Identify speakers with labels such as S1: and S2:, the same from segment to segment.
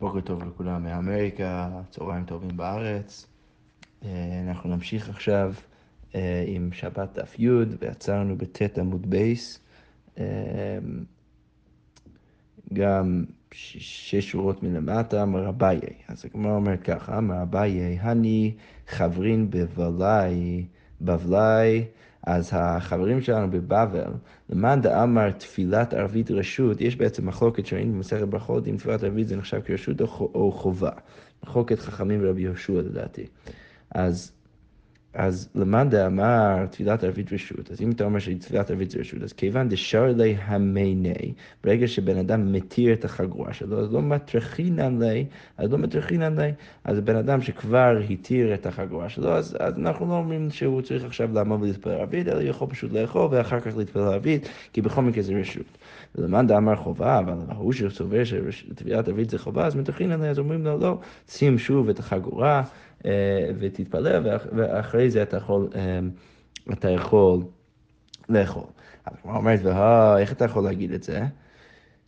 S1: בוקר טוב לכולם מאמריקה, צהריים טובים בארץ. אה, אנחנו נמשיך עכשיו אה, עם שבת דף י' ועצרנו בט' עמוד בייס. אה, גם שש שורות מלמטה, אמר אביי. אז הגמרא אומרת ככה, אמר אביי, הני חברין בבלאי, בבלאי. אז החברים שלנו בבבל, למאן דאמר תפילת ערבית רשות, יש בעצם מחלוקת שראינו במסכת ברכות, אם תפילת ערבית זה נחשב כרשות או חובה. מחלוקת חכמים ורבי יהושע לדעתי. אז אז למאן דאמר תפילת ערבית רשות, אז אם אתה אומר שתפילת ערבית זה רשות, אז כיוון דשר לי המיני, ברגע שבן אדם מתיר את החגורה שלו, אז לא מטרחינן לי, אז לא מטרחינן לי, אז בן אדם שכבר התיר את החגורה שלו, אז, אז אנחנו לא אומרים שהוא צריך עכשיו לעמוד ולהתפלל ערבית, אלא יכול פשוט לאכול ואחר כך להתפלל ערבית, כי בכל מקרה זה רשות. ולמאן דאמר חובה, אבל ההוא שסובר שתפילת ערבית זה חובה, אז מטרחינן לי, אז אומרים לו, לא, שים שוב את החגורה. אה, ותתפלל, ואחרי זה אתה יכול, אה, אתה יכול לאכול. אז הגמרא אומרת, איך אתה יכול להגיד את זה?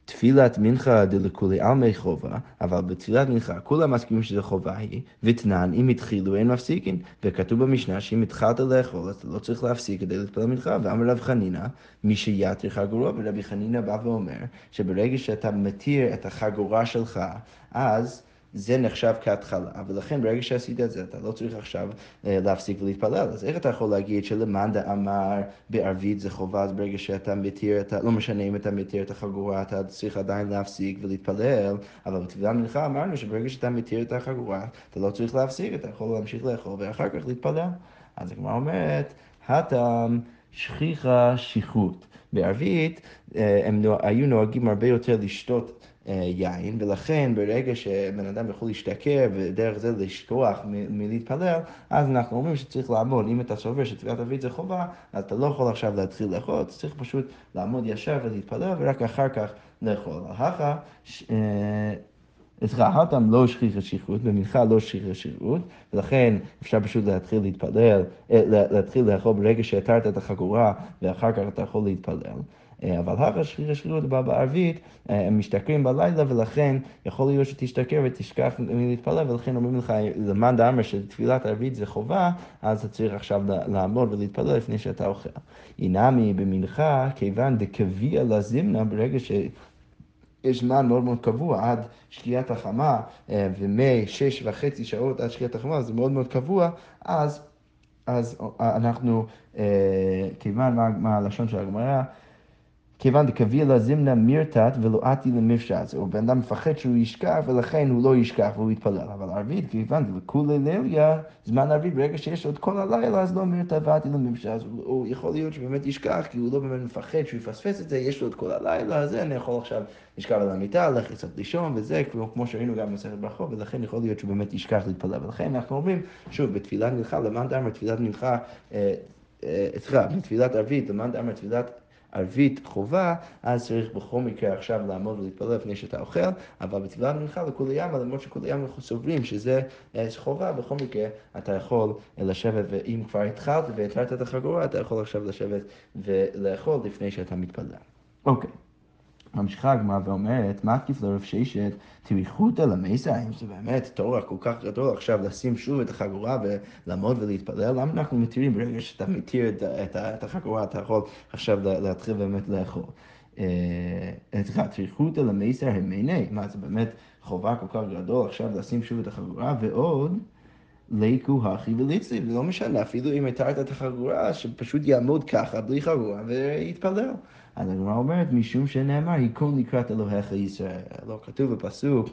S1: תפילת מנחה דלכולי עלמי חובה, אבל בתפילת מנחה כולם מסכימים שזה חובה היא, ותנן אם התחילו אין מפסיקין, וכתוב במשנה שאם התחלת לאכול אז אתה לא צריך להפסיק כדי להתפלל מנחה, ואמר רב חנינא, מי שיתר חגורו, ורבי חנינא בא ואומר שברגע שאתה מתיר את החגורה שלך, אז זה נחשב כהתחלה, ולכן ברגע שעשית את זה, אתה לא צריך עכשיו אה, להפסיק ולהתפלל. אז איך אתה יכול להגיד שלמאן דאמר בערבית זה חובה, אז ברגע שאתה מתיר, את ה... לא משנה אם אתה מתיר את החגורה, אתה צריך עדיין להפסיק ולהתפלל, אבל בתפילה מנחה אמרנו שברגע שאתה מתיר את החגורה, אתה לא צריך להפסיק, אתה יכול להמשיך לאכול ואחר כך להתפלל. אז הגמרא אומרת, הטעם שכיחה שיחות. בערבית אה, הם היו נוהגים הרבה יותר לשתות יין, ולכן ברגע שבן אדם יכול להשתכר ודרך זה לשכוח מלהתפלל, אז אנחנו אומרים שצריך לעמוד. אם אתה סובר שתפילת ערבית זה חובה, אז אתה לא יכול עכשיו להתחיל לאכול, אתה צריך פשוט לעמוד ישר ולהתפלל, ורק אחר כך לאכול. אחר סליחה, הטעם לא שכיח השכרות, במנחה לא שכיח השכרות, ולכן אפשר פשוט להתחיל להתפלל, אה, להתחיל לאכול ברגע שהתרת את החגורה, ואחר כך אתה יכול להתפלל. אה, אבל אחר שכיר השכירות בא בערבית, אה, הם משתכרים בלילה, ולכן יכול להיות שתשתכר ותשכח מלהתפלל, ולכן אומרים לך, למאן דאמר שתפילת ערבית זה חובה, אז אתה צריך עכשיו לעמוד ולהתפלל לפני שאתה אוכל. אינמי במנחה, כיוון דקביע לזימנה, ברגע ש... יש זמן מאוד מאוד קבוע עד שקיעת החמה, אה, ומשש וחצי שעות עד שקיעת החמה, זה מאוד מאוד קבוע, אז, אז אנחנו, כיוון מה, מה הלשון של הגמרא, כיוון דקביע לזימנה מירתת ולא עתי למפשט. או בן אדם מפחד שהוא ישכח ולכן הוא לא ישכח והוא יתפלל. אבל ערבית, כיוון דלכולי ליליה, זמן ערבית, ברגע שיש עוד כל הלילה, אז לא מירתת ועתי למפשט. הוא יכול להיות שבאמת ישכח, כי הוא לא באמת מפחד שהוא יפספס את זה, יש לו עוד כל הלילה, אז אני יכול עכשיו לשכב על המיטה, ללכת קצת לישון וזה, כמו שראינו גם במסכת ברכות, ולכן יכול להיות שהוא באמת ישכח להתפלל. ולכן אנחנו אומרים, שוב, בתפילת מנחה, למאן דאמר תפילת מנחה, אה, אה, סליחה, בתפילת ערבית, למאן דאמר תפילת ערבית חובה, אז צריך בכל מקרה עכשיו לעמוד ולהתפלל לפני שאתה אוכל, אבל בתפילת מנחה לכולי ימה, למרות שכולי ימה סוברים שזה אה, חובה, בכל מקרה אתה יכול לשבת, ואם כבר התחלת והתרת את החגורה, אתה יכול עכשיו לשבת ולאכול לפני שאתה מתפלל. אוקיי. Okay. ממשיכה הגמרא ואומרת, מה תקיף לרב ששת, טריחותא למסה, אם זה באמת תורה כל כך גדול עכשיו לשים שוב את החגורה ולעמוד ולהתפלל, למה אנחנו מתירים ברגע שאתה מתיר את, את, את החגורה, אתה יכול עכשיו להתחיל באמת לאכול. סליחה, טריחותא למסה המייני, מה זה באמת חובה כל כך גדול עכשיו לשים שוב את החגורה, ועוד ליקו הכי וליצלי, זה לא משנה, אפילו אם התרת את החגורה, שפשוט יעמוד ככה בלי חגורה ויתפלל. אז הגמרא אומרת, משום שנאמר, היכון לקראת אלוהיך ישראל. לא כתוב בפסוק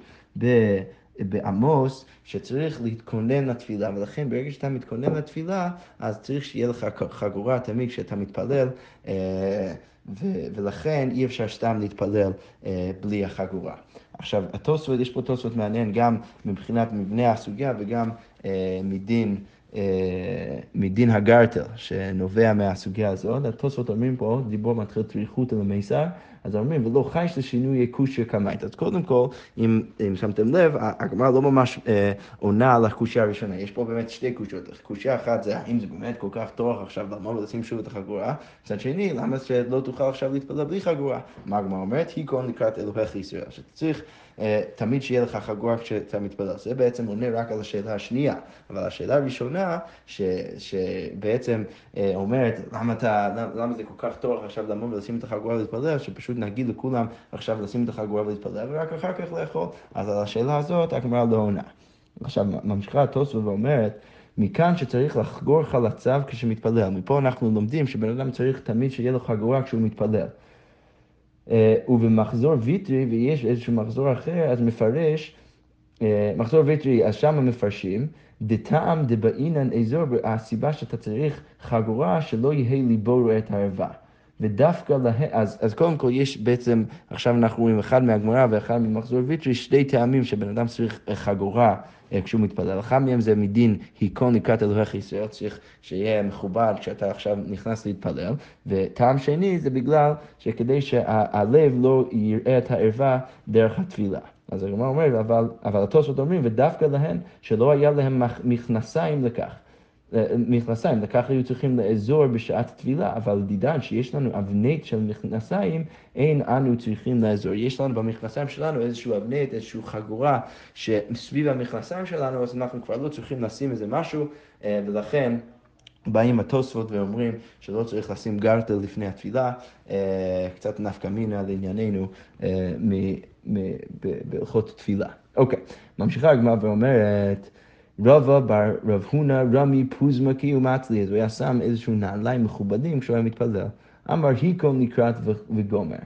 S1: בעמוס, שצריך להתכונן לתפילה, ולכן ברגע שאתה מתכונן לתפילה, אז צריך שיהיה לך חגורה תמיד כשאתה מתפלל, אה, ולכן אי אפשר סתם להתפלל אה, בלי החגורה. עכשיו, התוספות, יש פה תוספות מעניין גם מבחינת מבנה הסוגיה וגם מדין. אה, מדין הגרטל, שנובע מהסוגיה הזאת. התוספות אומרים פה, דיבור מתחיל טריחות על המיסר, אז אומרים, ולא חייש לשינוי קושיה כמית. אז קודם כל, אם, אם שמתם לב, הגמרא לא ממש אה, עונה על הקושיה הראשונה, יש פה באמת שתי קושיות. קושיה אחת זה האם זה באמת כל כך טוב עכשיו לעמוד ולשים שוב את החגורה, מצד שני, למה שלא תוכל עכשיו להתפלל בלי חגורה? מה הגמרא אומרת? היא כל לקראת אלוהיך ישראל. שאתה צריך אה, תמיד שיהיה לך חגורה כשאתה מתפלל. זה בעצם עונה רק על השאלה השנייה. אבל השאלה הראשונה, ש, שבעצם אה, אומרת, למה, אתה, למה זה כל כך טוב עכשיו לעמוד ולשים את החגורה ולהתפלל, שפשוט נגיד לכולם עכשיו לשים את החגורה ולהתפלל, ורק אחר כך לאכול. אז על השאלה הזאת הגמרא לא עונה. עכשיו, ממשיכה התוספות ואומרת, מכאן שצריך לחגור חלציו כשמתפלל. מפה אנחנו לומדים שבן אדם צריך תמיד שיהיה לו חגורה כשהוא מתפלל. אה, ובמחזור ויטרי, ויש איזשהו מחזור אחר, אז מפרש, אה, מחזור ויטרי, אז שם מפרשים, דטעם דבעינן אזור, הסיבה שאתה צריך חגורה שלא יהיה ליבו רואה את הערווה. ודווקא להם, אז, אז קודם כל יש בעצם, עכשיו אנחנו רואים אחד מהגמרא ואחד ממחזור ויטרי, שני טעמים שבן אדם צריך חגורה אה, כשהוא מתפלל. אחד מהם זה מדין היכון לקראת אלוהיך ישראל, צריך שיהיה מכובד כשאתה עכשיו נכנס להתפלל, וטעם שני זה בגלל שכדי שהלב לא יראה את הערווה דרך התפילה. אז הגמרא אומרת, אבל, אבל התוספות אומרים, ודווקא להן שלא היה להם מכנסיים לכך. מכנסיים, לכך היו צריכים לאזור בשעת טבילה, אבל דידן שיש לנו אבנט של מכנסיים, אין אנו צריכים לאזור. יש לנו במכנסיים שלנו איזשהו אבנט, איזשהו חגורה שסביב המכנסיים שלנו, אז אנחנו כבר לא צריכים לשים איזה משהו, אה, ולכן... באים התוספות ואומרים שלא צריך לשים גרטל לפני התפילה, אה, קצת נפקא מינה לענייננו אה, בהלכות תפילה. אוקיי, ממשיכה הגמרא ואומרת רבא בר רב הונא רמי פוזמקי ומצלי, אז הוא היה שם איזשהו נעליים מכובדים כשהוא היה מתפלל. אמר היכון לקראת וגומר.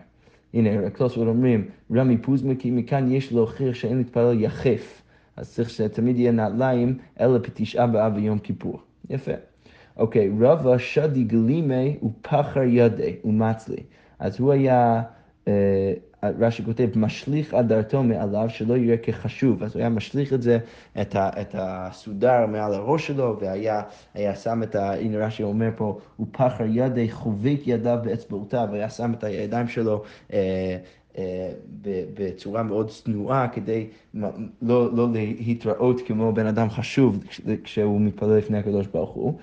S1: הנה, הקלוסות אומרים, רמי פוזמקי, מכאן יש להוכיח שאין להתפלל יחף. אז צריך שתמיד יהיה נעליים, אלא בתשעה באב ויום כיפור. יפה. אוקיי, רבא שדי גלימי ופחר ידי ומצלי. אז הוא היה... אה, רש"י כותב, משליך אדרתו מעליו שלא יראה כחשוב. אז הוא היה משליך את זה, את, ה, את הסודר מעל הראש שלו, והיה שם את ה... הנה רש"י אומר פה, הוא פחר ידי חובק ידיו באצבעותיו, והיה שם את הידיים שלו אה, אה, בצורה מאוד צנועה, כדי לא, לא להתראות כמו בן אדם חשוב כשהוא מתפלל לפני הקדוש ברוך הוא.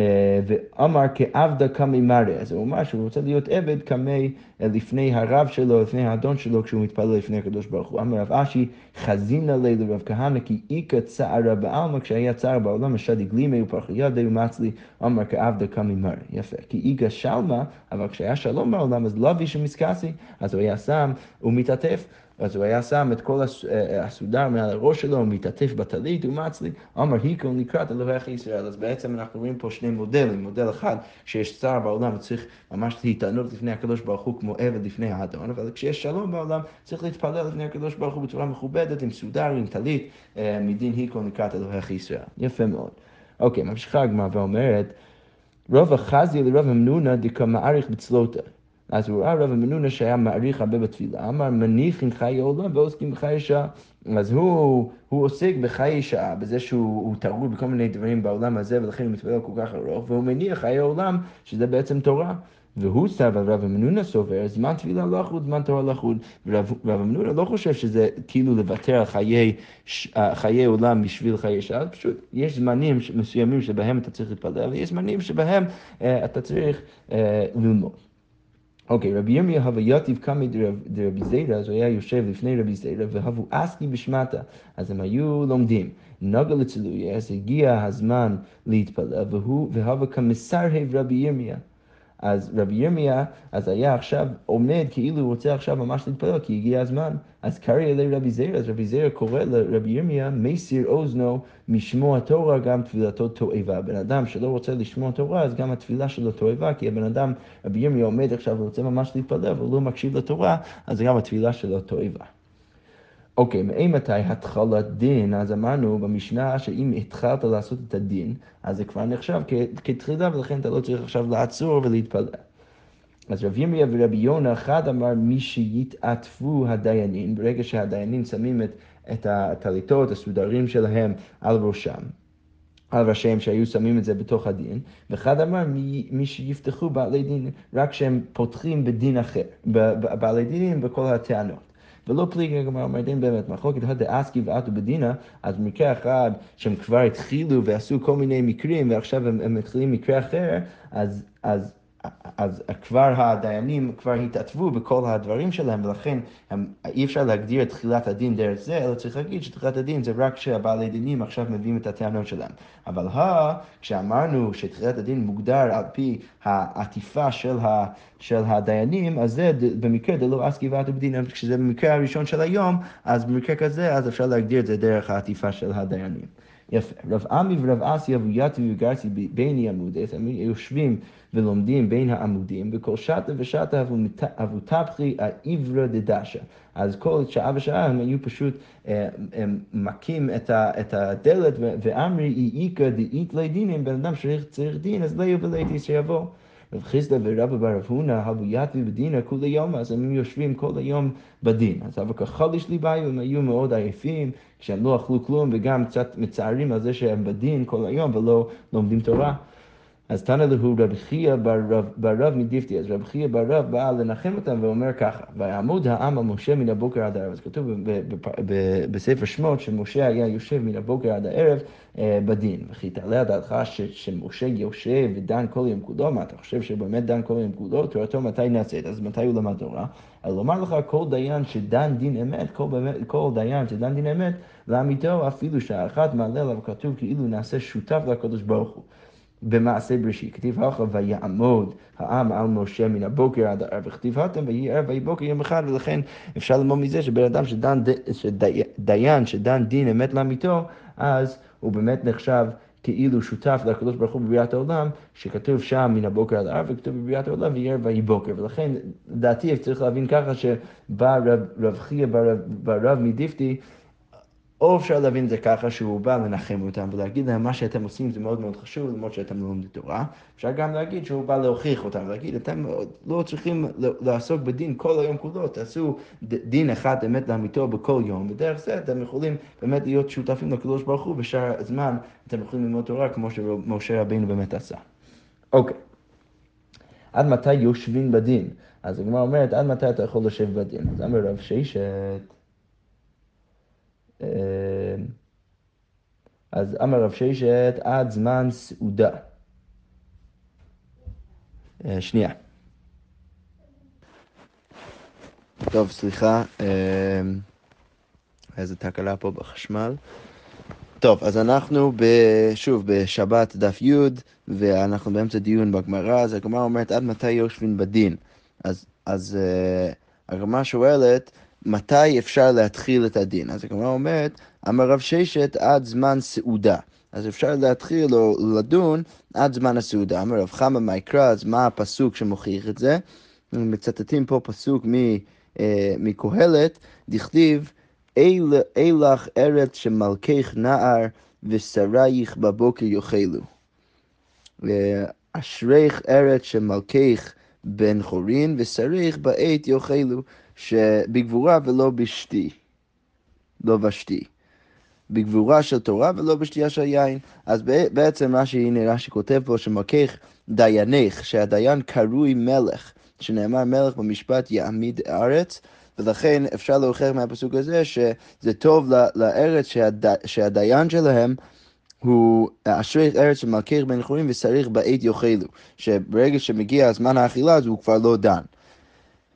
S1: אה, ואמר כעבדה קמי מרי, אז הוא אמר שהוא רוצה להיות עבד קמי אה, לפני הרב שלו, לפני האדון שלו, כשהוא מתפלל לפני הקדוש ברוך הוא. אמר רב אשי, חזינה לי לרב כהנא, כי איכא צערה בעלמא, כשהיה צער בעולם, משדי גלימי ופרחיה די ומצלי, אמר כעבדה קמי מרי. יפה. כי איכא שלמה, אבל כשהיה שלום בעולם, אז לא אבישו מסקסי, אז הוא היה שם, הוא מתעטף. אז הוא היה שם את כל אה, הסודר מעל הראש שלו, מתעטף בטלית ומצלי, אמר היקון לקראת אלוהיך ישראל. אז בעצם אנחנו רואים פה שני מודלים, מודל אחד שיש צער בעולם וצריך ממש להתענות לפני הקדוש ברוך הוא כמו עבד לפני האדון, אבל כשיש שלום בעולם צריך להתפלל לפני הקדוש ברוך הוא בצורה מכובדת, עם סודר, עם טלית, אה, מדין היקון לקראת אלוהיך ישראל. יפה מאוד. אוקיי, ממשיכה הגמרא ואומרת, רוב החזי לרוב המנונה דקמאריך בצלותה. אז הוא ראה רב המנונה שהיה מעריך הרבה בתפילה, אמר מניחים חיי עולם ועוסקים בחיי שעה. אז הוא, הוא עוסק בחיי שעה, בזה שהוא טרוד בכל מיני דברים בעולם הזה, ולכן הוא מתפלל כל כך ארוך, והוא מניח חיי עולם, שזה בעצם תורה. והוא סבר, רב המנונה סובר, זמן תפילה לא לחוד, זמן תורה לחוד. ורב המנונה לא חושב שזה כאילו לוותר על חיי, חיי עולם בשביל חיי שעה, פשוט יש זמנים מסוימים שבהם אתה צריך להתפלל, ויש זמנים שבהם uh, אתה צריך uh, ללמוד. אוקיי, רבי ירמיה הוויותיב קמי דרבי זיירא, אז הוא היה יושב לפני רבי זיירא, והבו אסקי בשמטה, אז הם היו לומדים. נגע לצלויה, אז הגיע הזמן להתפלל, והווה כמסרהב רבי ירמיה. אז רבי ירמיה, אז היה עכשיו עומד כאילו הוא רוצה עכשיו ממש להתפלל, כי הגיע הזמן. אז קרא אלי רבי זיירה, אז רבי זיירה קורא לרבי ירמיה, מסיר אוזנו משמוע תורה, גם תפילתו תועבה. בן אדם שלא רוצה לשמוע תורה, אז גם התפילה שלו תועבה, כי הבן אדם, רבי ירמיה עומד עכשיו ורוצה ממש להתפלל, והוא לא מקשיב לתורה, אז גם התפילה שלו תועבה. אוקיי, מאימתי התחלת דין? אז אמרנו במשנה שאם התחלת לעשות את הדין, אז זה כבר נחשב כתחילה, ולכן אתה לא צריך עכשיו לעצור ולהתפלל. אז רב ירמיה ורבי יונה, אחד אמר מי שיתעטפו הדיינים, ברגע שהדיינים שמים את, את הטליתות, הסודרים שלהם על ראשם. על ראשיהם שהיו שמים את זה בתוך הדין, ואחד אמר מי, מי שיפתחו בעלי דין רק כשהם פותחים בדין אחר, בעלי דינים בכל הטענות. ולא פליגי הגמרא אומר דין באמת מחלוקת הדאסקי ועטו בדינה, אז במקרה אחד שהם כבר התחילו ועשו כל מיני מקרים ועכשיו הם, הם מתחילים מקרה אחר, אז, אז אז כבר הדיינים כבר התעטבו בכל הדברים שלהם, ולכן הם, אי אפשר להגדיר את תחילת הדין דרך זה, אלא צריך להגיד שתחילת הדין זה רק כשהבעלי דינים עכשיו מביאים את הטענות שלהם. אבל ה, כשאמרנו שתחילת הדין מוגדר על פי העטיפה של, ה, של הדיינים, אז זה במקרה דלא אסקי ואתו בדין, כשזה במקרה הראשון של היום, אז במקרה כזה, אז אפשר להגדיר את זה דרך העטיפה של הדיינים. יפה. רב עמי ורב אסי אבו יתי וגרסי ביני עמודת, הם יושבים ולומדים בין העמודים, וכל שטה ושטה אבו תפחי העברה דדשה. אז כל שעה ושעה הם היו פשוט אה, מכים את, הדלת, ואמרי אי איכא דאית לי דינים, בן אדם שצריך דין, אז ליהו ולייתי שיבוא. רב חיסדא ורבא בר הונא, הבו יתבי בדינא כולי יום, אז הם יושבים כל היום בדין. אז אבל לי באיו, הם היו מאוד עייפים, כשהם לא אכלו כלום, וגם קצת מצערים על זה שהם בדין כל היום ולא לומדים תורה. אז תנא להו רב חייא בר רב מדיפתי, אז רב חייא בר רב בא לנחם אותם ואומר ככה, ויעמוד העם על משה מן הבוקר עד הערב, אז כתוב בספר שמות שמשה היה יושב מן הבוקר עד הערב אה, בדין, וכי תעלה על דעתך שמשה יושב ודן כל יום כולו, מה אתה חושב שבאמת דן כל יום כולו, תורתו מתי נעשית, אז מתי הוא למד תורה? אלא לומר לך כל דיין שדן דין אמת, כל, דיין שדן דין אמת, לעמיתו אפילו שעה מעלה עליו כתוב כאילו נעשה שותף לקדוש ברוך הוא. במעשה בראשית. כתיב הלכה ויעמוד העם על משה מן הבוקר עד הערב, וכתיב התם ויהי ערב ויהי בוקר יום אחד, ולכן אפשר ללמוד מזה שבן אדם שדן, שדיין שדן דין אמת לאמיתו, אז הוא באמת נחשב כאילו שותף לקדוש ברוך הוא בבריאת העולם, שכתוב שם מן הבוקר עד הערב, וכתוב בבריאת העולם ויהי ערב ויהי בוקר. ולכן, לדעתי, צריך להבין ככה שבא רב חייא ברב מדיפתי, או אפשר להבין את זה ככה שהוא בא לנחם אותם ולהגיד להם מה שאתם עושים זה מאוד מאוד חשוב למרות שאתם לא לומדים תורה. אפשר גם להגיד שהוא בא להוכיח אותם ולהגיד אתם לא צריכים לעסוק בדין כל היום כולו, תעשו דין אחד אמת לאמיתו בכל יום ודרך זה אתם יכולים באמת להיות שותפים לקדוש ברוך הוא בשאר הזמן אתם יכולים ללמוד תורה כמו שמשה רבינו באמת עשה. אוקיי. עד מתי יושבים בדין? אז הגמרא אומרת עד מתי אתה יכול לשבת בדין? אז אמר רב ששת אז אמר רב ששת עד זמן סעודה. אה, שנייה. טוב, סליחה, אמ, איזה תקלה פה בחשמל. טוב, אז אנחנו ב, שוב בשבת דף י' ואנחנו באמצע דיון בגמרא, אז הגמרא אומרת עד מתי יושבים בדין. אז, אז uh, הגמרא שואלת, מתי אפשר להתחיל את הדין. אז הגמרא אומרת, אמר רב ששת עד זמן סעודה. אז אפשר להתחיל או לדון עד זמן הסעודה. אמר רב חמא מה יקרא, אז מה הפסוק שמוכיח את זה? מצטטים פה פסוק אה, מקהלת, דכתיב, אילך ארץ שמלכך נער ושרייך בבוקר יאכלו. אה, אשריך ארץ שמלכך בן חורין ושריך בעת יאכלו. שבגבורה ולא בשתי, לא בשתי. בגבורה של תורה ולא בשתייה של יין. אז בעצם מה שהנה רש"י כותב פה, שמכך דיינך, שהדיין קרוי מלך, שנאמר מלך במשפט יעמיד ארץ, ולכן אפשר להוכיח מהפסוק הזה שזה טוב לארץ שהד... שהדיין שלהם הוא אשרי ארץ שמלכך בן חורים ושריך בעת יאכלו, שברגע שמגיע זמן האכילה אז הוא כבר לא דן.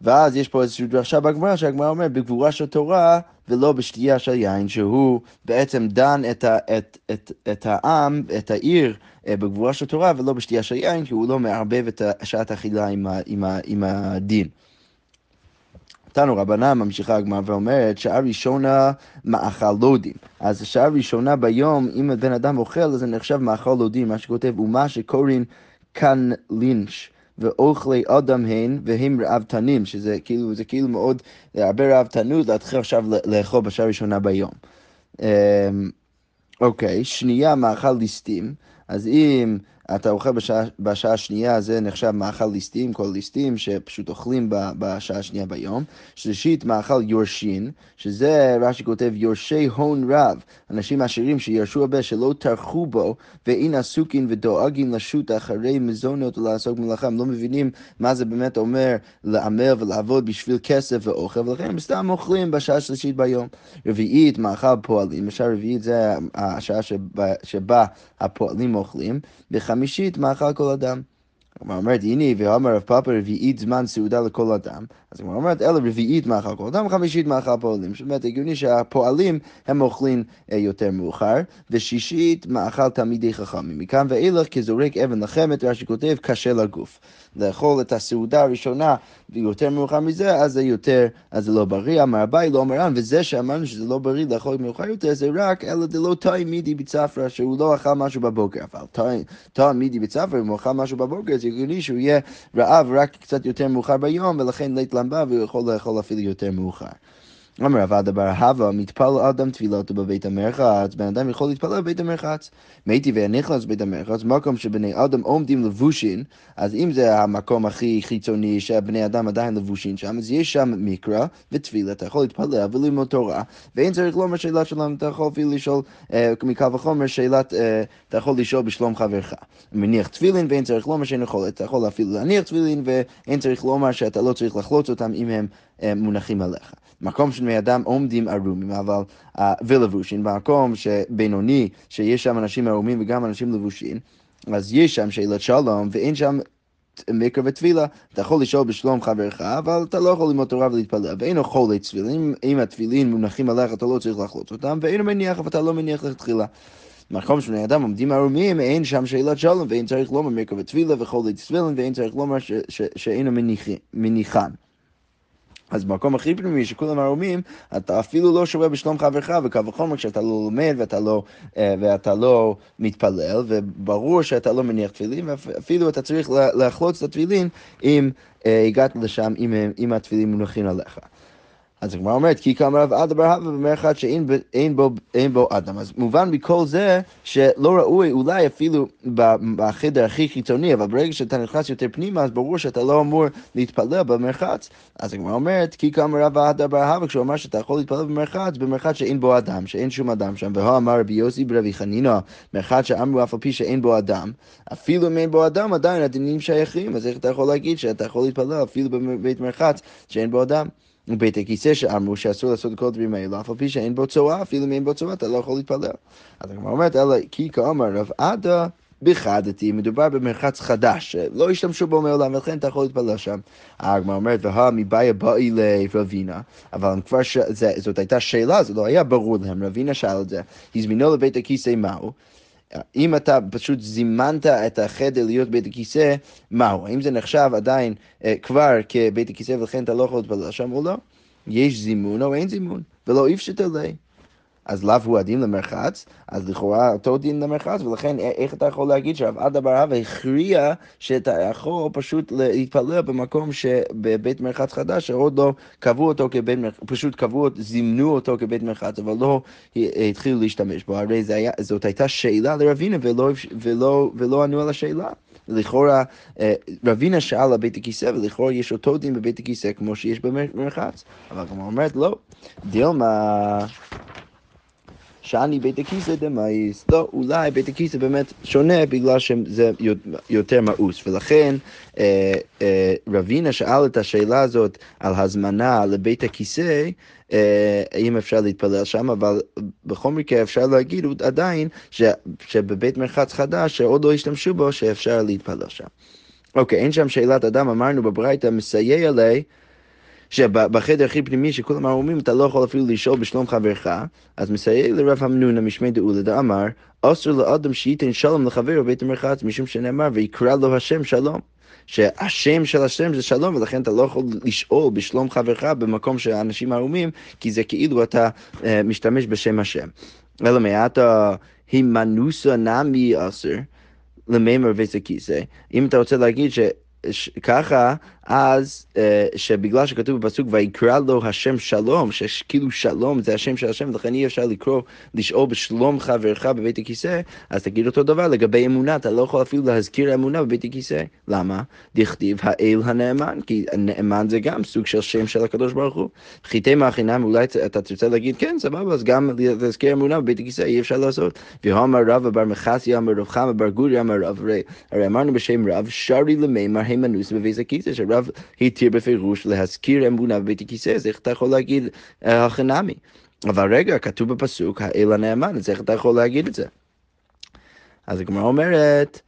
S1: ואז יש פה איזושהי דרשה בגמרא, שהגמרא אומרת בגבורה של תורה ולא בשתייה של יין, שהוא בעצם דן את, ה, את, את, את העם, את העיר, אה, בגבורה של תורה ולא בשתייה של יין, כי הוא לא מערבב את שעת האכילה עם, עם, עם הדין. תנו רבנן ממשיכה הגמרא ואומרת שעה ראשונה מאכל לודים. אז שעה ראשונה ביום, אם בן אדם אוכל, אז זה נחשב מאכל לודים, מה שכותב, ומה שקוראים כאן לינץ'. ואוכלי אדם הן, והם ראוותנים, שזה כאילו, זה כאילו מאוד, הרבה ראוותנות להתחיל עכשיו לאכול בשעה ראשונה ביום. אמ, אוקיי, שנייה מאכל ליסטים, אז אם אתה אוכל בשעה, בשעה השנייה, זה נחשב מאכל ליסטים, כל ליסטים שפשוט אוכלים בשעה השנייה ביום. שלישית, מאכל יורשין, שזה רש"י כותב יורשי הון רב, אנשים עשירים שירשו הרבה שלא טרחו בו, ואין עסוקין ודואגים לשוט אחרי מזונות ולעסוק מלאכה, הם לא מבינים מה זה באמת אומר לעמל ולעבוד בשביל כסף ואוכל, ולכן הם סתם אוכלים בשעה השלישית ביום. רביעית, מאכל פועלים, בשעה רביעית זה השעה שבה, שבה הפועלים אוכלים. בחמישית, מאכל כל אדם. הגמרא אומרת, הנה, ואמר רב פאפה רביעית זמן סעודה לכל אדם. אז הגמרא אומרת, אלא רביעית מאכל כל אדם, חמישית מאכל פועלים. זאת אומרת, הגיוני שהפועלים הם אוכלים אה, יותר מאוחר, ושישית מאכל תלמידי חכמים. מכאן ואילך כזורק אבן לחמת, רש"י כותב, קשה לגוף. לאכול את הסעודה הראשונה ויותר מאוחר מזה, אז זה יותר, אז זה לא בריא. אמר אביי לא אמרן, וזה שאמרנו שזה לא בריא לאכול מאוחר יותר, זה רק אלא דלא תאי מידי בצפרא, שהוא לא אכל משהו בבוקר. אבל תאי מידי בצפרא, אם הוא אכל משהו בבוקר, זה הגיוני שהוא יהיה רעב רק קצת יותר מאוחר ביום, ולכן לית למבה והוא יכול לאכול אפילו יותר מאוחר. אמר רבא דבר הווה, מתפלל אדם תפילתו בבית המרחץ, בן אדם יכול להתפלל בבית המרחץ. מתי ונכנס בבית המרחץ, מקום שבני אדם עומדים לבושין, אז אם זה המקום הכי חיצוני שהבני אדם עדיין לבושין שם, אז יש שם מקרא ותפילה, אתה יכול להתפלל וללמוד תורה, ואין צריך לומר שאלה שלום, אתה יכול אפילו לשאול, אה, מקל וחומר, שאלת, אה, אתה יכול לשאול בשלום חברך. מניח תפילין ואין צריך לומר שאין יכול, אתה יכול אפילו להניח תפילין ואין צריך לומר שאתה לא צריך לחלוץ אותם אם הם אה, מונחים עליך. מקום שבני אדם עומדים ערומים, אבל, uh, ולבושים, במקום שבינוני, שיש שם אנשים ערומים וגם אנשים לבושים, אז יש שם שאלת שלום, ואין שם מקרא וטבילה. אתה יכול לשאול בשלום חברך, אבל אתה לא יכול ללמוד תורה ולהתפלל. ואין אוכל תפילין, אם התפילין מונחים עליך, אתה לא צריך לחלוץ אותם, ואין מניח, אבל אתה לא מניח לתחילה. מקום שבני אדם עומדים ערומים, אין שם שאלת שלום, ואין צריך לומר מקרא וטבילה וכל תפילין, ואין צריך לומר שאינו מניחן. אז במקום הכי פנימי שכולם ערומים, אתה אפילו לא שווה בשלום חברך, וקל וחומר כשאתה לא לומד ואתה לא, אה, ואתה לא מתפלל, וברור שאתה לא מניח תפילין, ואפילו אתה צריך לחלוץ את התפילין אם אה, הגעת לשם, אם, אם התפילין מונחים עליך. אז הגמרא אומרת, כי כאמר רב אדבר הווה במרחץ שאין אין בו, בו אדם. אז מובן מכל זה שלא ראוי אולי אפילו בחדר הכי חיצוני, אבל ברגע שאתה נכנס יותר פנימה, אז ברור שאתה לא אמור להתפלל במרחץ. אז הגמרא אומרת, כי כאמר רב אדבר הווה, כשהוא אמר שאתה יכול להתפלל במרחץ, במרחץ שאין בו אדם, שאין שום אדם שם. והוא אמר רבי יוסי ברבי חנינא, מרחץ שאמרו אף על פי שאין בו אדם, אפילו אם אין בו אדם, עדיין הדינים שייכים. אז איך אתה יכול להגיד שאתה יכול להתפלל אפילו בבית מרחץ שאין בו אדם? בית הכיסא שאמרו שאסור לעשות כל הדברים האלו, אף על פי שאין בו צואה, אפילו אם אין בו צואה אתה לא יכול להתפלל. אז הגמרא אומרת, אלא כי כאמר רב עדה בחדתי, מדובר במרחץ חדש, שלא השתמשו בו מעולם, ולכן אתה יכול להתפלל שם. הגמרא אומרת, והא מבעיה באי לרבינה, אבל כבר ש... זאת הייתה שאלה, זה לא היה ברור להם, רבינה שאל את זה, הזמינו לבית הכיסא מהו? אם אתה פשוט זימנת את החדר להיות בית הכיסא, מהו? האם זה נחשב עדיין אה, כבר כבית הכיסא ולכן אתה לא יכול להתפלל שם או לא? יש זימון או אין זימון, ולא איפשטה לי. אז לאו הוא הדין למרחץ, אז לכאורה אותו דין למרחץ, ולכן איך אתה יכול להגיד שרב עדה בר אבא הכריע שאתה יכול פשוט להתפלל במקום שבבית מרחץ חדש, שעוד לא קבעו אותו כבית מרחץ, פשוט קבעו, זימנו אותו כבית מרחץ, אבל לא התחילו להשתמש בו, הרי היה, זאת הייתה שאלה לרבינה ולא, ולא, ולא ענו על השאלה. לכאורה רבינה שאל על בית הכיסא, ולכאורה יש אותו דין בבית הכיסא כמו שיש במרחץ. אבל כמו אומרת, לא. דילמה... שאני בית הכיסא דמאיס. לא, אולי בית הכיסא באמת שונה בגלל שזה יותר מאוס, ולכן אה, אה, רבינה שאל את השאלה הזאת על הזמנה לבית הכיסא, אה, אם אפשר להתפלל שם, אבל בכל מקרה אפשר להגיד עדיין ש, שבבית מרחץ חדש שעוד לא השתמשו בו, שאפשר להתפלל שם. אוקיי, אין שם שאלת אדם, אמרנו בברייתא, מסייע לי שבחדר הכי פנימי שכולם ערומים אתה לא יכול אפילו לשאול בשלום חברך, אז מסייע לרב המנונה משמי דאולה דאמר, אסור לאדם שייתן שלום לחבר בבית המרחץ, משום שנאמר, ויקרא לו השם שלום. שהשם של השם זה שלום, ולכן אתה לא יכול לשאול בשלום חברך במקום שאנשים ערומים, כי זה כאילו אתה uh, משתמש בשם השם. אלא מעתה הימנוסה נמי אסר, למימר וסקיסא. אם אתה רוצה להגיד ש... אז אה, שבגלל שכתוב בפסוק ויקרא לו השם שלום, שכאילו שלום זה השם של השם, ולכן אי אפשר לקרוא, לשאול בשלום חברך בבית הכיסא, אז תגיד אותו דבר לגבי אמונה, אתה לא יכול אפילו להזכיר אמונה בבית הכיסא. למה? דכתיב האל הנאמן, כי נאמן זה גם סוג של שם של הקדוש ברוך הוא. חיטי מאחינם, אולי אתה תרצה להגיד, כן, סבבה, אז גם להזכיר אמונה בבית הכיסא אי אפשר לעשות. ואמר רבא בר מחסיה אמר רב חמא בר גורי אמר רב, הרי אמרנו בשם רב, שרי למימר הימנוס בבית הכיסא, שרב התיר בפירוש להזכיר אמונה בבית הכיסא, אז איך אתה יכול להגיד החנמי? אבל רגע, כתוב בפסוק, האל הנאמן, אז איך אתה יכול להגיד את זה? אז הגמרא אומרת,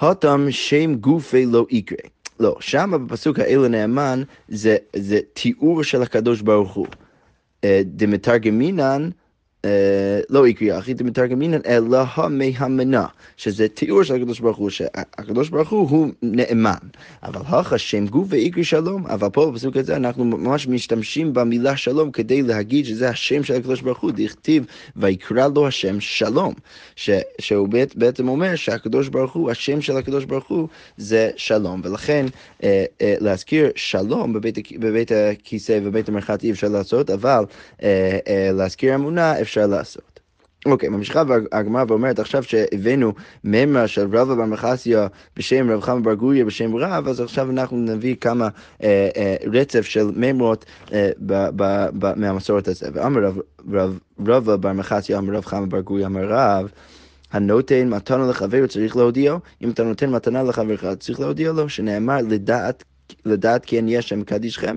S1: הותם שם גופי לא יקרה. לא, שם בפסוק האל הנאמן זה, זה תיאור של הקדוש ברוך הוא. אה, דמתרגמינן אה, לא יקרי אחי דמתרגמינן אלא המהמנה, שזה תיאור של הקדוש ברוך הוא, שהקדוש ברוך הוא הוא נאמן. אבל הכה שם גוף ויקרי שלום, אבל פה בפסוק הזה אנחנו ממש משתמשים במילה שלום כדי להגיד שזה השם של הקדוש ברוך הוא, דכתיב ויקרא לו השם שלום, ש, שהוא בעצם אומר שהקדוש ברוך הוא, השם של הקדוש ברוך הוא זה שלום, ולכן אה, אה, להזכיר שלום בבית, בבית הכיסא ובבית המרחץ אי אפשר לעשות, אבל אה, אה, להזכיר אמונה אפשר אפשר לעשות. אוקיי, ממשיכה הגמרא ואומרת, עכשיו שהבאנו מימרה של רבא בר מחסיה בשם רב חמא בר גוריה בשם רב, אז עכשיו אנחנו נביא כמה אה, אה, רצף של מימרות אה, מהמסורת הזה. ואמר רב, רב, רבא בר מחסיה אמר רב חמא בר גוריה אמר רב, הנותן מתנה לחבר צריך להודיעו, אם אתה נותן מתנה לחברך צריך להודיע לו, שנאמר לדעת לדעת כי אני השם מקדישכם,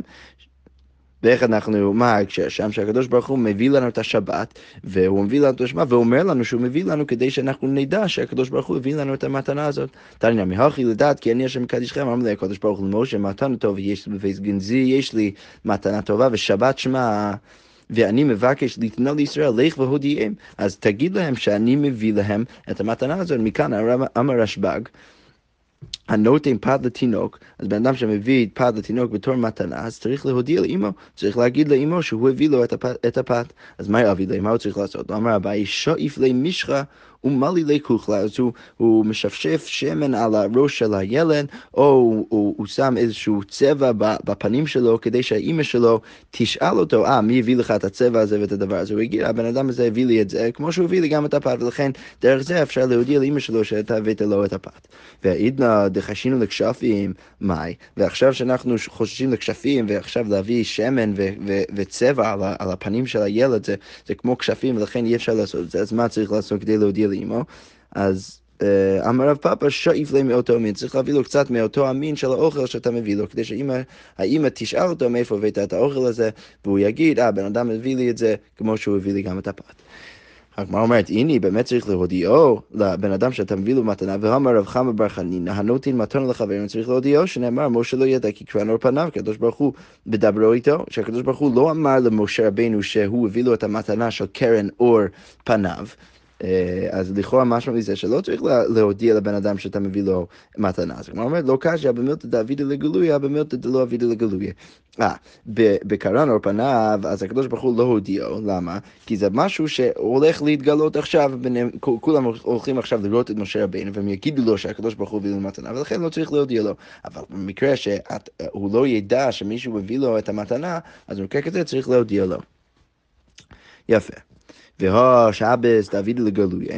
S1: ואיך אנחנו, מה ההקשר שם? שהקדוש ברוך הוא מביא לנו את השבת, והוא מביא לנו את השבת, ואומר לנו שהוא מביא לנו כדי שאנחנו נדע שהקדוש ברוך הוא הביא לנו את המתנה הזאת. תניא מהכי לדעת כי אני השם מקדישכם, אמר לי הקדוש ברוך הוא למשה מתנה טוב, יש לי בבית גנזי, יש לי מתנה טובה, ושבת שמע... ואני מבקש לתנוע לישראל, לך והודיעם. אז תגיד להם שאני מביא להם את המתנה הזאת. מכאן אמר רשב"ג, הנותן פת לתינוק, אז בן אדם שמביא פת לתינוק בתור מתנה, אז צריך להודיע לאמו, צריך להגיד לאמו שהוא הביא לו את הפת. אז מה יביא לו, מה הוא צריך לעשות? הוא אמר אביי, שאיף לי משחה ומלי לי כוכלה, אז הוא, הוא משפשף שמן על הראש של הילד, או הוא, הוא, הוא שם איזשהו צבע בפנים שלו, כדי שהאימא שלו תשאל אותו, אה, מי הביא לך את הצבע הזה ואת הדבר הזה? הוא יגיד, הבן אדם הזה הביא לי את זה, כמו שהוא הביא לי גם את הפת, ולכן דרך זה אפשר להודיע לאימא שלו שאתה הבאת לו את הפת. והעידנא דחשינו לכשפים, מאי, ועכשיו שאנחנו חוששים לכשפים, ועכשיו להביא שמן ו- ו- וצבע על, על הפנים של הילד, זה, זה כמו כשפים, ולכן אי אפשר לעשות את זה, אז מה צריך לעשות כדי להודיע לאמו? אז אה, אמר רב פאפה, שאיף לי מאותו המין, צריך להביא לו קצת מאותו המין של האוכל שאתה מביא לו, כדי שהאימא תשאל אותו מאיפה הבאת את האוכל הזה, והוא יגיד, אה, בן אדם הביא לי את זה, כמו שהוא הביא לי גם את הפת. הגמרא אומרת, הנה, באמת צריך להודיעו לבן אדם שאתה מביא לו מתנה, ואמר רב חמא בר חנינא, הנותן מתנה לחברים, צריך להודיעו, שנאמר, משה לא ידע כי קרן אור פניו, הקדוש ברוך הוא בדברו איתו, שהקדוש ברוך הוא לא אמר למשה רבינו שהוא הביא לו את המתנה של קרן אור פניו. אה, אז לכאורה משמע מזה שלא צריך להודיע לבן אדם שאתה מביא לו מתנה. אז הוא אומר, לא קשיא במילתא דאבידא לגלויה, במילתא דלא אבידא לגלויה. אה, בקרן אור פניו, אז הקדוש ברוך הוא לא הודיעו, למה? כי זה משהו שהולך להתגלות עכשיו, כולם הולכים עכשיו לראות את משה רבינו, והם יגידו לו שהקדוש ברוך הוא הביא לו מתנה, ולכן לא צריך להודיע לו. אבל במקרה שהוא לא ידע שמישהו מביא לו את המתנה, אז במקרה כזה צריך להודיע לו. יפה. והוא שבס דוד לגלויה.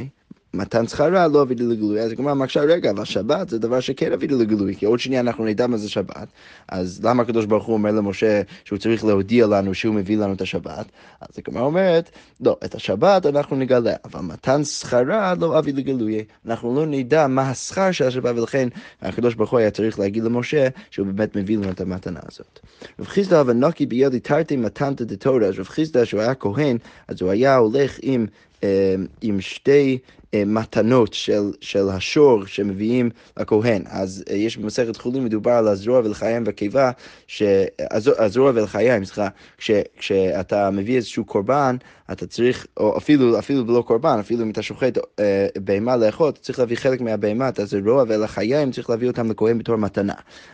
S1: מתן שכרה לא אבידי לגלוי, אז הגמרא מקשה, רגע, אבל שבת זה דבר שכן אבידי לגלוי, כי עוד שנייה אנחנו נדע מה זה שבת, אז למה הקדוש ברוך הוא אומר למשה שהוא צריך להודיע לנו שהוא מביא לנו את השבת? אז הגמרא אומרת, לא, את השבת אנחנו נגלה, אבל מתן שכרה לא אבידי לגלוי, אנחנו לא נדע מה השכר של השבת, ולכן הקדוש ברוך הוא היה צריך להגיד למשה שהוא באמת מביא לנו את המתנה הזאת. רב חיסדא ונוקי בידי תרתי מתנתא דתורא, אז רב חיסדא שהוא היה כהן, אז הוא היה הולך עם אה, עם שתי מתנות של, של השור שמביאים לכהן. אז אה, יש במסכת חולין מדובר על הזרוע ולחיים והקיבה, הזרוע ולחיים, סליחה, כש, כשאתה מביא איזשהו קורבן, אתה צריך, או אפילו, אפילו לא קורבן, אפילו אם אתה שוחט אה, בהמה לאכול, אתה צריך להביא חלק מהבהמה, את הזרוע ולחיים, צריך להביא אותם לכהן בתור מתנה.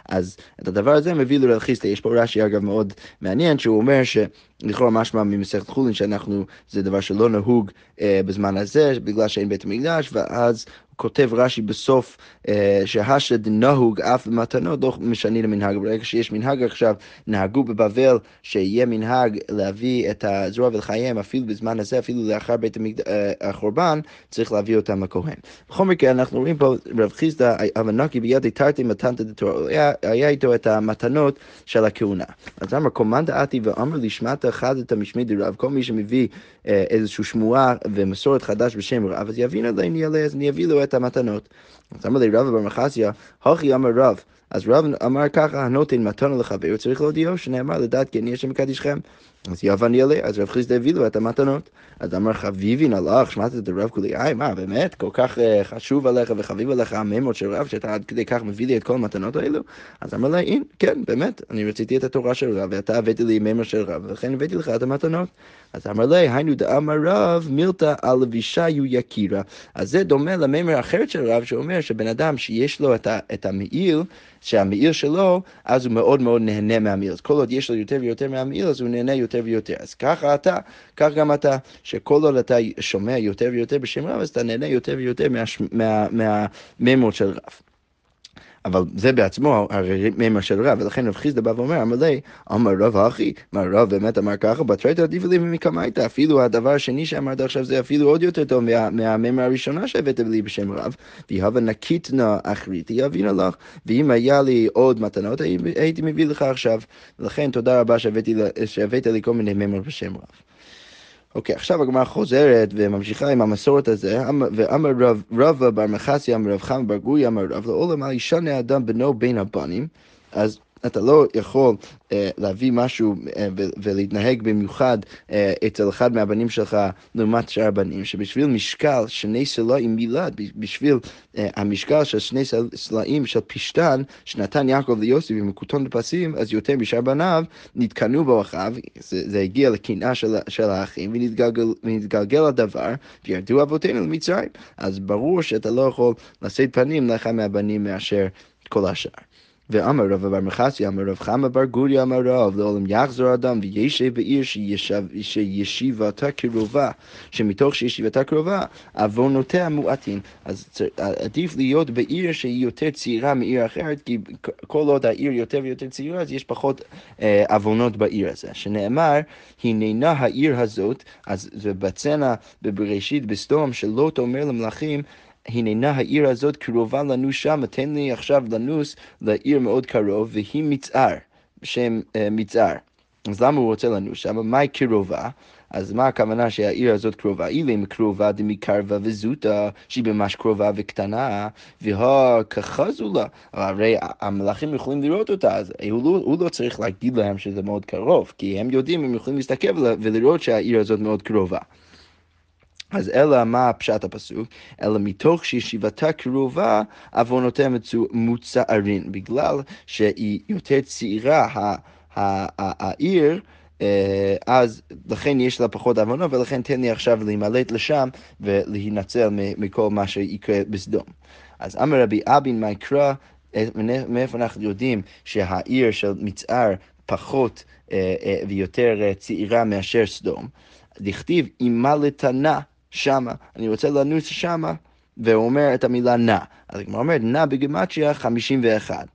S1: אז את הדבר הזה מביא לרלכיסטה. יש פה רש"י אגב מאוד מעניין, שהוא אומר שלכאורה משמע ממסכת חולין שאנחנו, זה דבר שלא נהוג אה, בזמן הזה, בגלל שאין בית המקדש, ואז כותב רש"י בסוף, אה, שהשד נהוג אף במתנות, לא משנה למנהג. ברגע שיש מנהג עכשיו, נהגו בבבל שיהיה מנהג להביא את הזרוע ולחייהם, אפילו בזמן הזה, אפילו לאחר בית המקד... אה, החורבן, צריך להביא אותם לכהן. בכל מקרה, אנחנו רואים פה רב חיסדא, אבנקי בידי תרתי מתנת דתור, היה, איתו את המתנות של הכהונה. אז אמר, קומנדה עתי ואמר לי, שמעת אחד את המשמי דרב, כל מי שמביא אה, איזושהי שמועה ומסורת חדש בשם רב, אז יבין עליי, אז אני אביא לו את המתנות. אז אמר לי רב בר מחסיה, הוכי אמר רב. אז רב אמר ככה, הנותן מתנה לחבר, צריך להודיעו, שנאמר לדעת כי אני השם מקדישכם. אז יבן ילה, אז רב חיסדא הביא לו את המתנות. אז אמר חביבין הלך, שמעת את הרב כולי, היי, מה, באמת? כל כך uh, חשוב עליך וחביב עליך המימות של רב, שאתה עד כדי כך מביא לי את כל המתנות האלו? אז אמר לה, הנה, כן, באמת, אני רציתי את התורה של רב, ואתה הבאתי לי מימות של רב, ולכן הבאתי לך את המתנות. אז אמר לה, היינו דאמר רב, מילתא על אבישיו יקירה. אז זה דומה למימר אחרת של רב, שאומר שבן אדם שיש לו את, ה, את המעיל, שהמעיל שלו, אז הוא מאוד מאוד נהנה מהמעיל. אז כל עוד יש לו יותר ויותר מהמעיל, אז הוא נהנה יותר ויותר. אז ככה אתה, כך גם אתה, שכל עוד אתה שומע יותר ויותר בשם רב, אז אתה נהנה יותר ויותר מהמימות של רב. אבל זה בעצמו הרי מימר של רב, ולכן רב חיסדא בא ואומר, אמר לי, אמר רב אחי, מה רב באמת אמר ככה, בתרית עדיף לי ממקמייתא, אפילו הדבר השני שאמרת עכשיו זה אפילו עוד יותר טוב מהמימר הראשונה שהבאת לי בשם רב, והבה נקיתנה אחריתי אבינה לך, ואם היה לי עוד מתנות הייתי מביא לך עכשיו, ולכן תודה רבה שהבאת לי כל מיני מימר בשם רב. אוקיי, okay, עכשיו הגמרא חוזרת וממשיכה עם המסורת הזה, ואמר רב, רבא בר מחסי, אמר רב חמא בר גורי, אמר רב לעולם על ישנה אדם בנו בין הבנים, אז אתה לא יכול uh, להביא משהו uh, ולהתנהג במיוחד uh, אצל אחד מהבנים שלך לעומת שאר הבנים, שבשביל משקל שני סלעים מילד, בשביל uh, המשקל של שני סלעים של פשתן שנתן יעקב ליוסי ומקוטון בפסים, אז יותר משאר בניו נתקנו בו אחיו, זה, זה הגיע לקנאה של, של האחים ונתגלגל, ונתגלגל הדבר, וירדו אבותינו למצרים. אז ברור שאתה לא יכול לשאת פנים לאחד מהבנים מאשר כל השאר. ואמר רב בר מחסי, אמר רב חמא בר גורי, אמר רב, לעולם יחזור אדם וישב בעיר שישיבתה קרובה, שמתוך שישיבתה קרובה, עוונותיה מועטין. אז עדיף להיות בעיר שהיא יותר צעירה מעיר אחרת, כי כל עוד העיר יותר ויותר צעירה, אז יש פחות אה, עוונות בעיר הזה. שנאמר, הננה העיר הזאת, אז זה בצנע בבראשית בסדום, שלא תאמר למלכים, הננה העיר הזאת קרובה לנו שם, תן לי עכשיו לנוס לעיר מאוד קרוב, והיא מצער, בשם uh, מצער. אז למה הוא רוצה לנוס שם? מהי קרובה? אז מה הכוונה שהעיר הזאת קרובה? אילם קרובה דמקרבה וזוטה, שהיא ממש קרובה וקטנה, והא כחזו לה. הרי המלאכים יכולים לראות אותה, אז הוא לא, הוא לא צריך להגיד להם שזה מאוד קרוב, כי הם יודעים, הם יכולים להסתכל ולראות שהעיר הזאת מאוד קרובה. אז אלא מה פשט הפסוק? אלא מתוך שישיבתה קרובה, עוונותיה מוצערים, בגלל שהיא יותר צעירה, העיר, אה, אז לכן יש לה פחות עוונות, ולכן תן לי עכשיו להימלט לשם ולהינצל מכל מה שיקרה בסדום. אז אמר רבי אבין מה יקרא, אה, מאיפה אנחנו יודעים שהעיר של מצער פחות אה, ויותר צעירה מאשר סדום? דכתיב אימה לתנה שמה, אני רוצה לנוס שמה, והוא אומר את המילה נע. אז הגמרא אומרת, נע בגימטריה 51,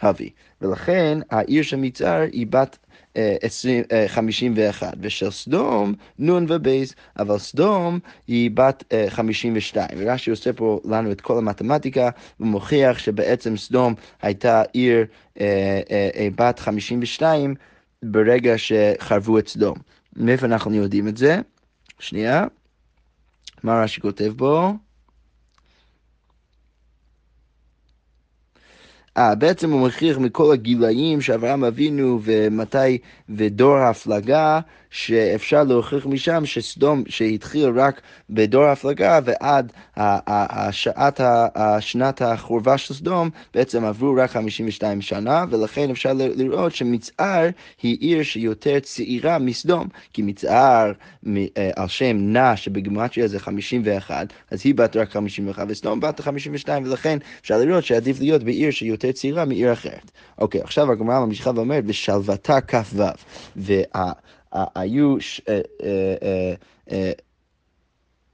S1: הבי. ולכן העיר של מצער היא בת אה, 20, אה, 51, ושל סדום נון ובייס, אבל סדום היא בת אה, 52. ורש"י עושה פה לנו את כל המתמטיקה, ומוכיח שבעצם סדום הייתה עיר אה, אה, אה, בת 52 ברגע שחרבו את סדום. מאיפה אנחנו יודעים את זה? שנייה. מה רש"י כותב בו? אה, בעצם הוא מכריח מכל הגילאים שאברהם אבינו ומתי ודור ההפלגה, שאפשר להוכיח משם שסדום שהתחיל רק בדור ההפלגה ועד השעת, השנת החורבה של סדום, בעצם עברו רק 52 שנה, ולכן אפשר לראות שמצער היא עיר שיותר צעירה מסדום, כי מצער אה, על שם נע שבגימטריה זה 51, אז היא בת רק 51, וסדום בת 52, ולכן אפשר לראות שעדיף להיות בעיר שיותר... יותר צעירה מעיר אחרת. אוקיי, עכשיו הגמרא ממשיכה ואומרת, ושלוותה כ"ו, והיו...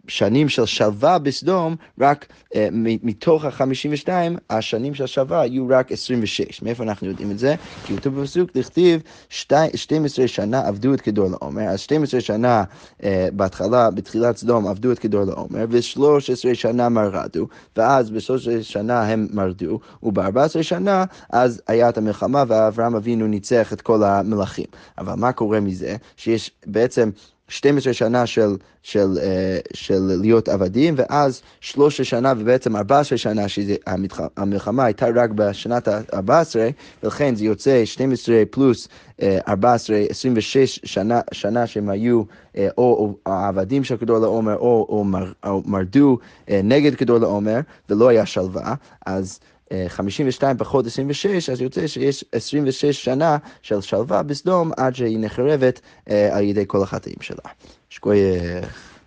S1: שנים של שלווה בסדום, רק אה, מתוך ה-52, השנים של שלווה היו רק 26. מאיפה אנחנו יודעים את זה? כי כתוב בפסוק, לכתיב 12 שנה עבדו את כדור לעומר, אז 12 שנה אה, בהתחלה, בתחילת סדום עבדו את כדור לעומר, ו-13 שנה מרדו, ואז ב-13 שנה הם מרדו, וב-14 שנה אז היה את המלחמה ואברהם אבינו ניצח את כל המלכים. אבל מה קורה מזה? שיש בעצם... 12 שנה של, של, אה, של להיות עבדים, ואז 13 שנה ובעצם 14 שנה שהמלחמה הייתה רק בשנת ה-14, ולכן זה יוצא 12 פלוס 14, אה, 26 שנה, שנה שהם היו אה, או, העבדים של כדור לעומר, או, או, מר, או מרדו נגד כדור לעומר, ולא היה שלווה, אז... 52 פחות 26, אז יוצא שיש 26 שנה של שלווה בסדום עד שהיא נחרבת על ידי כל החטאים שלה. שכוייך.